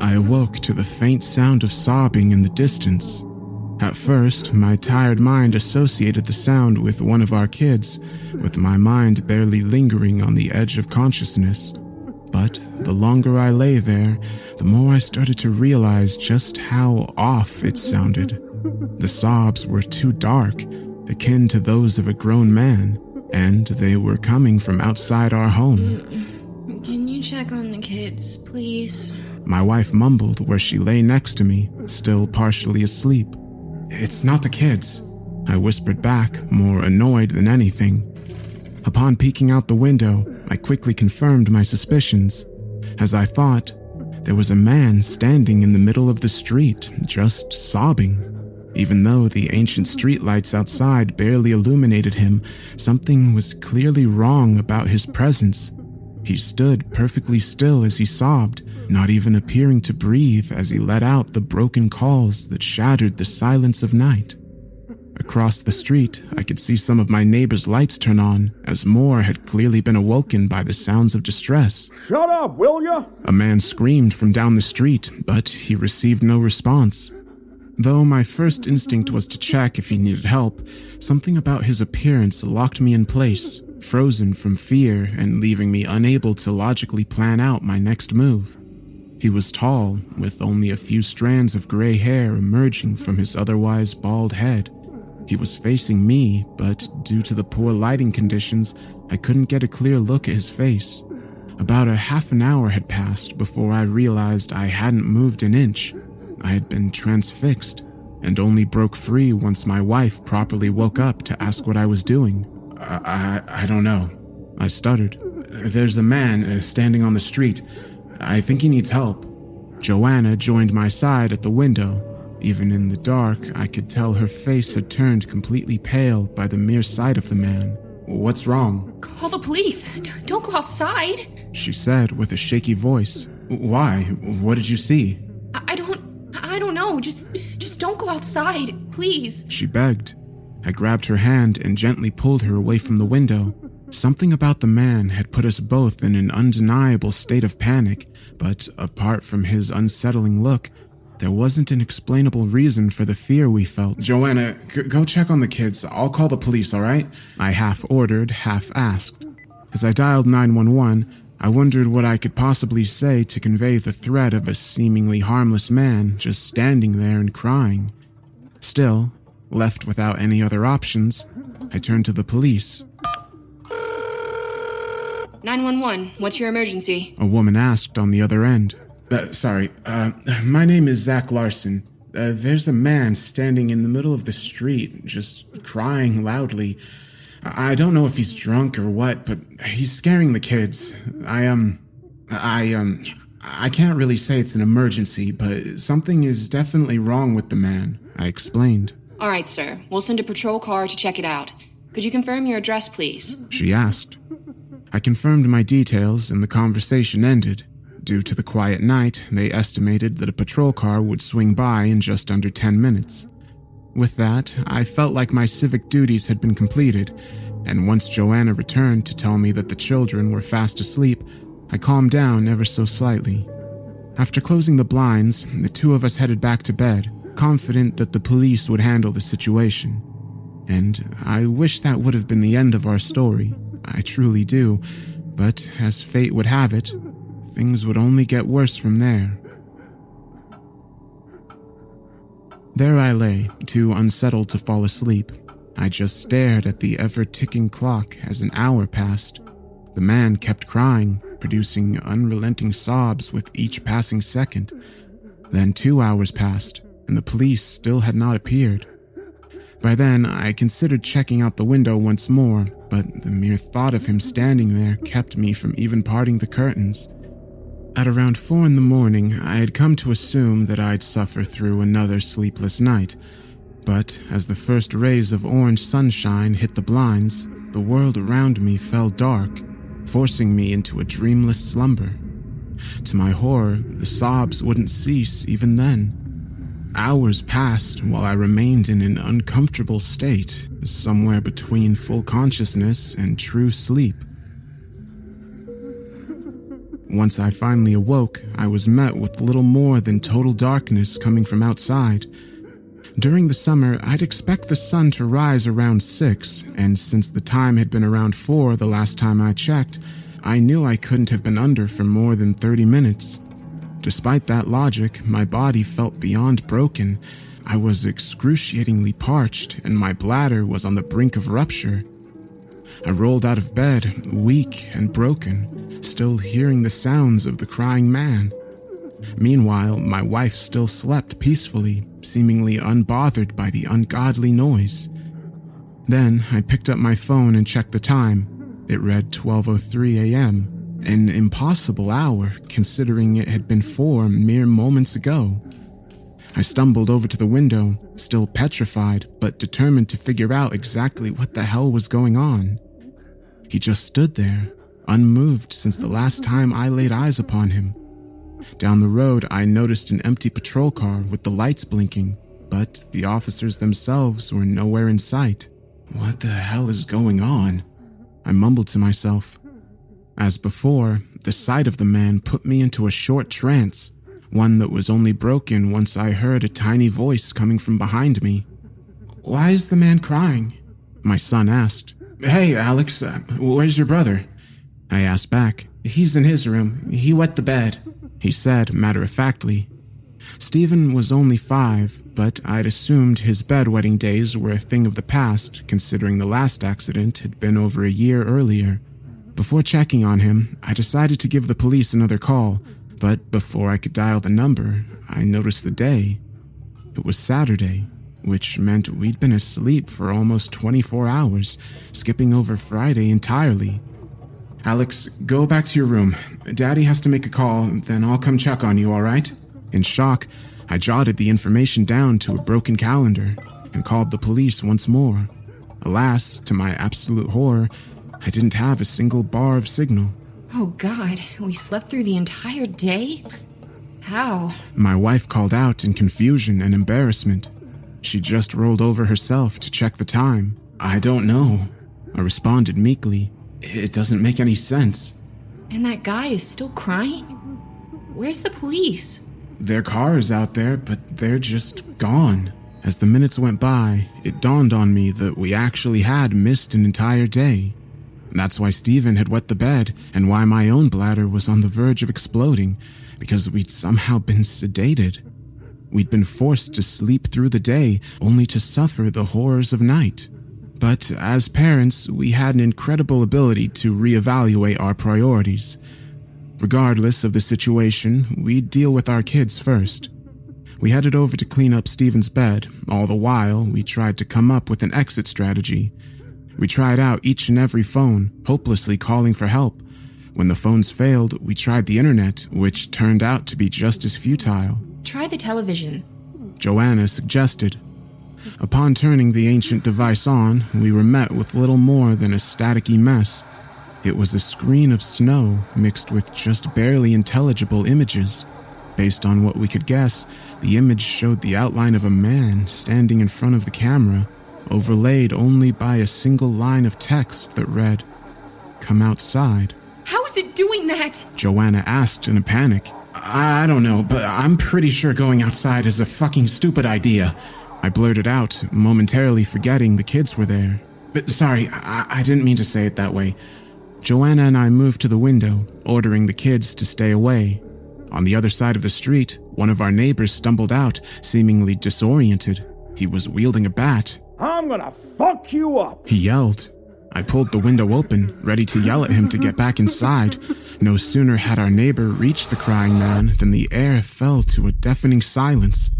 I awoke to the faint sound of sobbing in the distance. At first, my tired mind associated the sound with one of our kids, with my mind barely lingering on the edge of consciousness. But the longer I lay there, the more I started to realize just how off it sounded. The sobs were too dark, akin to those of a grown man, and they were coming from outside our home. Check on the kids, please? My wife mumbled where she lay next to me, still partially asleep. It's not the kids, I whispered back, more annoyed than anything. Upon peeking out the window, I quickly confirmed my suspicions. As I thought, there was a man standing in the middle of the street, just sobbing. Even though the ancient streetlights outside barely illuminated him, something was clearly wrong about his presence. He stood perfectly still as he sobbed, not even appearing to breathe as he let out the broken calls that shattered the silence of night. Across the street, I could see some of my neighbors' lights turn on, as more had clearly been awoken by the sounds of distress. Shut up, will ya? A man screamed from down the street, but he received no response. Though my first instinct was to check if he needed help, something about his appearance locked me in place, frozen from fear and leaving me unable to logically plan out my next move. He was tall, with only a few strands of gray hair emerging from his otherwise bald head. He was facing me, but due to the poor lighting conditions, I couldn't get a clear look at his face. About a half an hour had passed before I realized I hadn't moved an inch. I had been transfixed and only broke free once my wife properly woke up to ask what I was doing. I, I, I don't know. I stuttered. There's a man uh, standing on the street. I think he needs help. Joanna joined my side at the window. Even in the dark, I could tell her face had turned completely pale by the mere sight of the man. What's wrong? Call the police. Don't go outside. She said with a shaky voice. Why? What did you see? I don't I don't know. Just just don't go outside, please. She begged. I grabbed her hand and gently pulled her away from the window. Something about the man had put us both in an undeniable state of panic, but apart from his unsettling look, there wasn't an explainable reason for the fear we felt. Joanna, g- go check on the kids. I'll call the police, all right? I half ordered, half asked. As I dialed 911, I wondered what I could possibly say to convey the threat of a seemingly harmless man just standing there and crying. Still, left without any other options, I turned to the police. 911, what's your emergency? A woman asked on the other end. Uh, sorry, uh, my name is Zach Larson. Uh, there's a man standing in the middle of the street, just crying loudly. I don't know if he's drunk or what, but he's scaring the kids. I, um, I, um, I can't really say it's an emergency, but something is definitely wrong with the man, I explained. All right, sir. We'll send a patrol car to check it out. Could you confirm your address, please? She asked. I confirmed my details and the conversation ended. Due to the quiet night, they estimated that a patrol car would swing by in just under 10 minutes. With that, I felt like my civic duties had been completed, and once Joanna returned to tell me that the children were fast asleep, I calmed down ever so slightly. After closing the blinds, the two of us headed back to bed, confident that the police would handle the situation. And I wish that would have been the end of our story. I truly do. But as fate would have it, things would only get worse from there. There I lay, too unsettled to fall asleep. I just stared at the ever ticking clock as an hour passed. The man kept crying, producing unrelenting sobs with each passing second. Then two hours passed, and the police still had not appeared. By then, I considered checking out the window once more, but the mere thought of him standing there kept me from even parting the curtains. At around four in the morning, I had come to assume that I'd suffer through another sleepless night. But as the first rays of orange sunshine hit the blinds, the world around me fell dark, forcing me into a dreamless slumber. To my horror, the sobs wouldn't cease even then. Hours passed while I remained in an uncomfortable state, somewhere between full consciousness and true sleep. Once I finally awoke, I was met with little more than total darkness coming from outside. During the summer, I'd expect the sun to rise around 6, and since the time had been around 4 the last time I checked, I knew I couldn't have been under for more than 30 minutes. Despite that logic, my body felt beyond broken. I was excruciatingly parched, and my bladder was on the brink of rupture. I rolled out of bed, weak and broken, still hearing the sounds of the crying man. Meanwhile, my wife still slept peacefully, seemingly unbothered by the ungodly noise. Then I picked up my phone and checked the time. It read 12:03 a.m., an impossible hour considering it had been 4 mere moments ago. I stumbled over to the window, still petrified but determined to figure out exactly what the hell was going on. He just stood there, unmoved since the last time I laid eyes upon him. Down the road, I noticed an empty patrol car with the lights blinking, but the officers themselves were nowhere in sight. What the hell is going on? I mumbled to myself. As before, the sight of the man put me into a short trance, one that was only broken once I heard a tiny voice coming from behind me. Why is the man crying? My son asked. Hey, Alex, uh, where's your brother? I asked back. He's in his room. He wet the bed he said matter of factly. Stephen was only five, but I'd assumed his bedwetting days were a thing of the past, considering the last accident had been over a year earlier. Before checking on him, I decided to give the police another call, but before I could dial the number, I noticed the day. It was Saturday, which meant we'd been asleep for almost 24 hours, skipping over Friday entirely. Alex, go back to your room. Daddy has to make a call, then I'll come check on you, all right? In shock, I jotted the information down to a broken calendar and called the police once more. Alas, to my absolute horror, I didn't have a single bar of signal. Oh, God, we slept through the entire day? How? My wife called out in confusion and embarrassment. She just rolled over herself to check the time. I don't know, I responded meekly. It doesn't make any sense. And that guy is still crying? Where's the police? Their car is out there, but they're just gone. As the minutes went by, it dawned on me that we actually had missed an entire day. That's why Stephen had wet the bed, and why my own bladder was on the verge of exploding, because we'd somehow been sedated. We'd been forced to sleep through the day, only to suffer the horrors of night. But as parents, we had an incredible ability to reevaluate our priorities. Regardless of the situation, we'd deal with our kids first. We headed over to clean up Stephen's bed. All the while, we tried to come up with an exit strategy. We tried out each and every phone, hopelessly calling for help. When the phones failed, we tried the internet, which turned out to be just as futile. Try the television. Joanna suggested. Upon turning the ancient device on, we were met with little more than a staticky mess. It was a screen of snow mixed with just barely intelligible images. Based on what we could guess, the image showed the outline of a man standing in front of the camera, overlaid only by a single line of text that read, Come outside. How is it doing that? Joanna asked in a panic. I don't know, but I'm pretty sure going outside is a fucking stupid idea. I blurted out, momentarily forgetting the kids were there. But sorry, I, I didn't mean to say it that way. Joanna and I moved to the window, ordering the kids to stay away. On the other side of the street, one of our neighbors stumbled out, seemingly disoriented. He was wielding a bat. I'm gonna fuck you up! He yelled. I pulled the window open, ready to yell at him to get back inside. No sooner had our neighbor reached the crying man than the air fell to a deafening silence.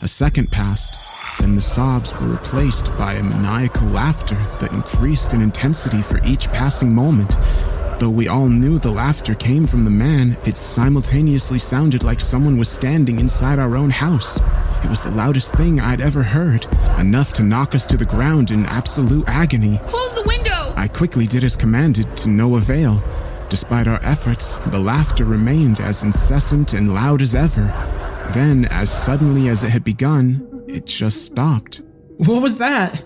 A second passed, then the sobs were replaced by a maniacal laughter that increased in intensity for each passing moment. Though we all knew the laughter came from the man, it simultaneously sounded like someone was standing inside our own house. It was the loudest thing I'd ever heard, enough to knock us to the ground in absolute agony. Close the window! I quickly did as commanded to no avail. Despite our efforts, the laughter remained as incessant and loud as ever. Then, as suddenly as it had begun, it just stopped. What was that?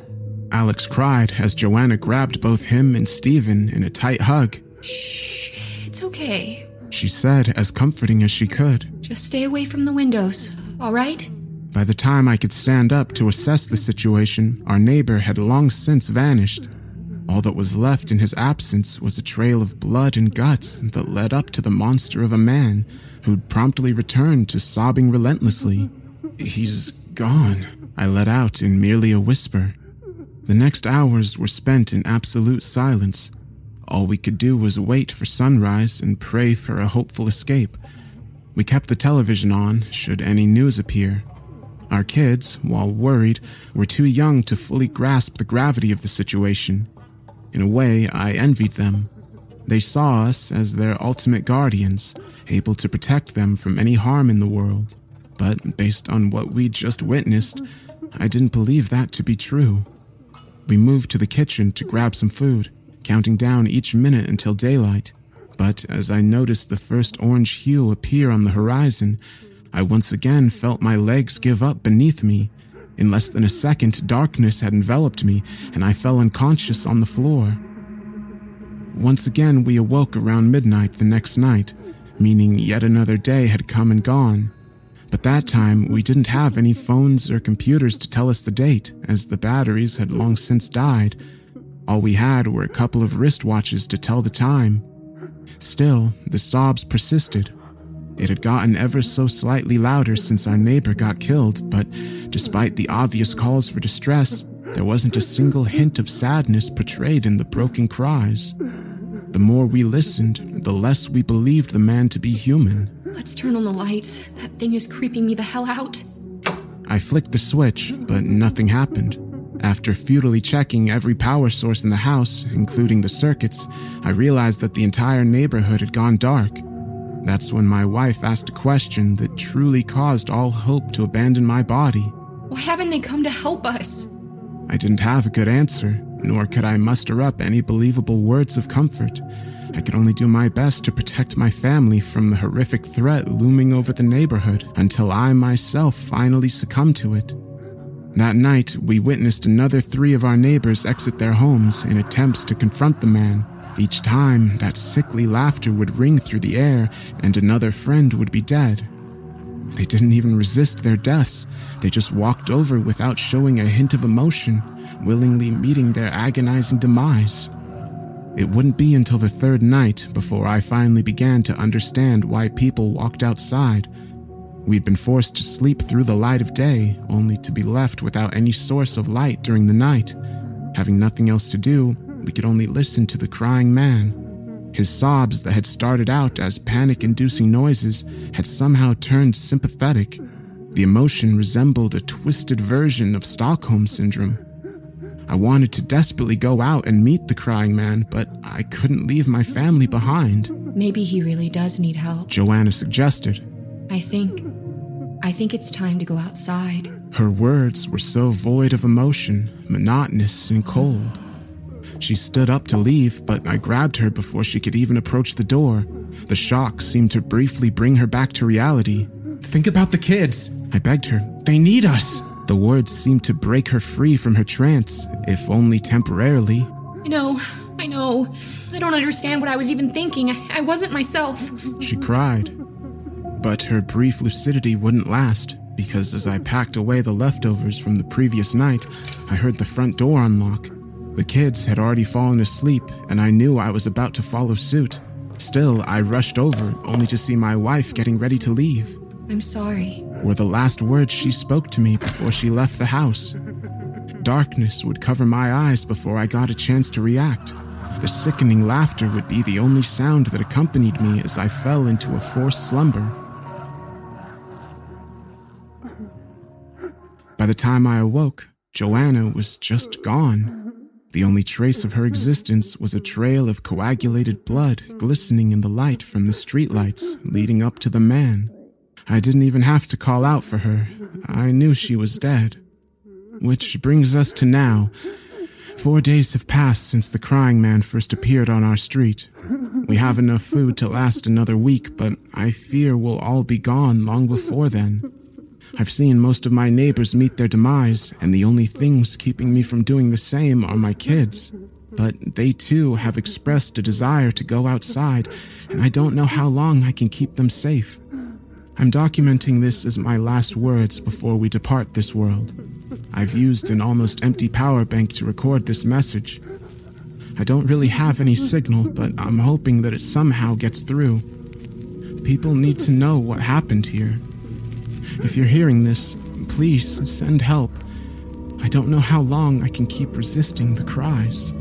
Alex cried as Joanna grabbed both him and Stephen in a tight hug. Shh, it's okay. She said, as comforting as she could. Just stay away from the windows, all right? By the time I could stand up to assess the situation, our neighbor had long since vanished. All that was left in his absence was a trail of blood and guts that led up to the monster of a man who'd promptly returned to sobbing relentlessly. He's gone, I let out in merely a whisper. The next hours were spent in absolute silence. All we could do was wait for sunrise and pray for a hopeful escape. We kept the television on should any news appear. Our kids, while worried, were too young to fully grasp the gravity of the situation. In a way, I envied them. They saw us as their ultimate guardians, able to protect them from any harm in the world. But based on what we'd just witnessed, I didn't believe that to be true. We moved to the kitchen to grab some food, counting down each minute until daylight. But as I noticed the first orange hue appear on the horizon, I once again felt my legs give up beneath me. In less than a second, darkness had enveloped me, and I fell unconscious on the floor. Once again, we awoke around midnight the next night, meaning yet another day had come and gone. But that time, we didn't have any phones or computers to tell us the date, as the batteries had long since died. All we had were a couple of wristwatches to tell the time. Still, the sobs persisted. It had gotten ever so slightly louder since our neighbor got killed, but despite the obvious calls for distress, there wasn't a single hint of sadness portrayed in the broken cries. The more we listened, the less we believed the man to be human. Let's turn on the lights. That thing is creeping me the hell out. I flicked the switch, but nothing happened. After futilely checking every power source in the house, including the circuits, I realized that the entire neighborhood had gone dark. That's when my wife asked a question that truly caused all hope to abandon my body. Why haven't they come to help us? I didn't have a good answer, nor could I muster up any believable words of comfort. I could only do my best to protect my family from the horrific threat looming over the neighborhood until I myself finally succumbed to it. That night, we witnessed another three of our neighbors exit their homes in attempts to confront the man. Each time, that sickly laughter would ring through the air, and another friend would be dead. They didn't even resist their deaths, they just walked over without showing a hint of emotion, willingly meeting their agonizing demise. It wouldn't be until the third night before I finally began to understand why people walked outside. We'd been forced to sleep through the light of day, only to be left without any source of light during the night. Having nothing else to do, we could only listen to the crying man. His sobs that had started out as panic inducing noises had somehow turned sympathetic. The emotion resembled a twisted version of Stockholm Syndrome. I wanted to desperately go out and meet the crying man, but I couldn't leave my family behind. Maybe he really does need help. Joanna suggested. I think. I think it's time to go outside. Her words were so void of emotion, monotonous and cold. She stood up to leave, but I grabbed her before she could even approach the door. The shock seemed to briefly bring her back to reality. Think about the kids, I begged her. They need us. The words seemed to break her free from her trance, if only temporarily. I know, I know. I don't understand what I was even thinking. I, I wasn't myself. She cried. But her brief lucidity wouldn't last, because as I packed away the leftovers from the previous night, I heard the front door unlock. The kids had already fallen asleep, and I knew I was about to follow suit. Still, I rushed over, only to see my wife getting ready to leave. I'm sorry were the last words she spoke to me before she left the house. Darkness would cover my eyes before I got a chance to react. The sickening laughter would be the only sound that accompanied me as I fell into a forced slumber. By the time I awoke, Joanna was just gone. The only trace of her mm-hmm. existence was a trail of coagulated blood glistening in the light from the streetlights leading up to the man. I didn't even have to call out for her. I knew she was dead. Which brings us to now. Four days have passed since the crying man first appeared on our street. We have enough food to last another week, but I fear we'll all be gone long before then. I've seen most of my neighbors meet their demise, and the only things keeping me from doing the same are my kids. but they too have expressed a desire to go outside, and I don't know how long I can keep them safe. I'm documenting this as my last words before we depart this world. I've used an almost empty power bank to record this message. I don't really have any signal, but I'm hoping that it somehow gets through. People need to know what happened here. If you're hearing this, please send help. I don't know how long I can keep resisting the cries.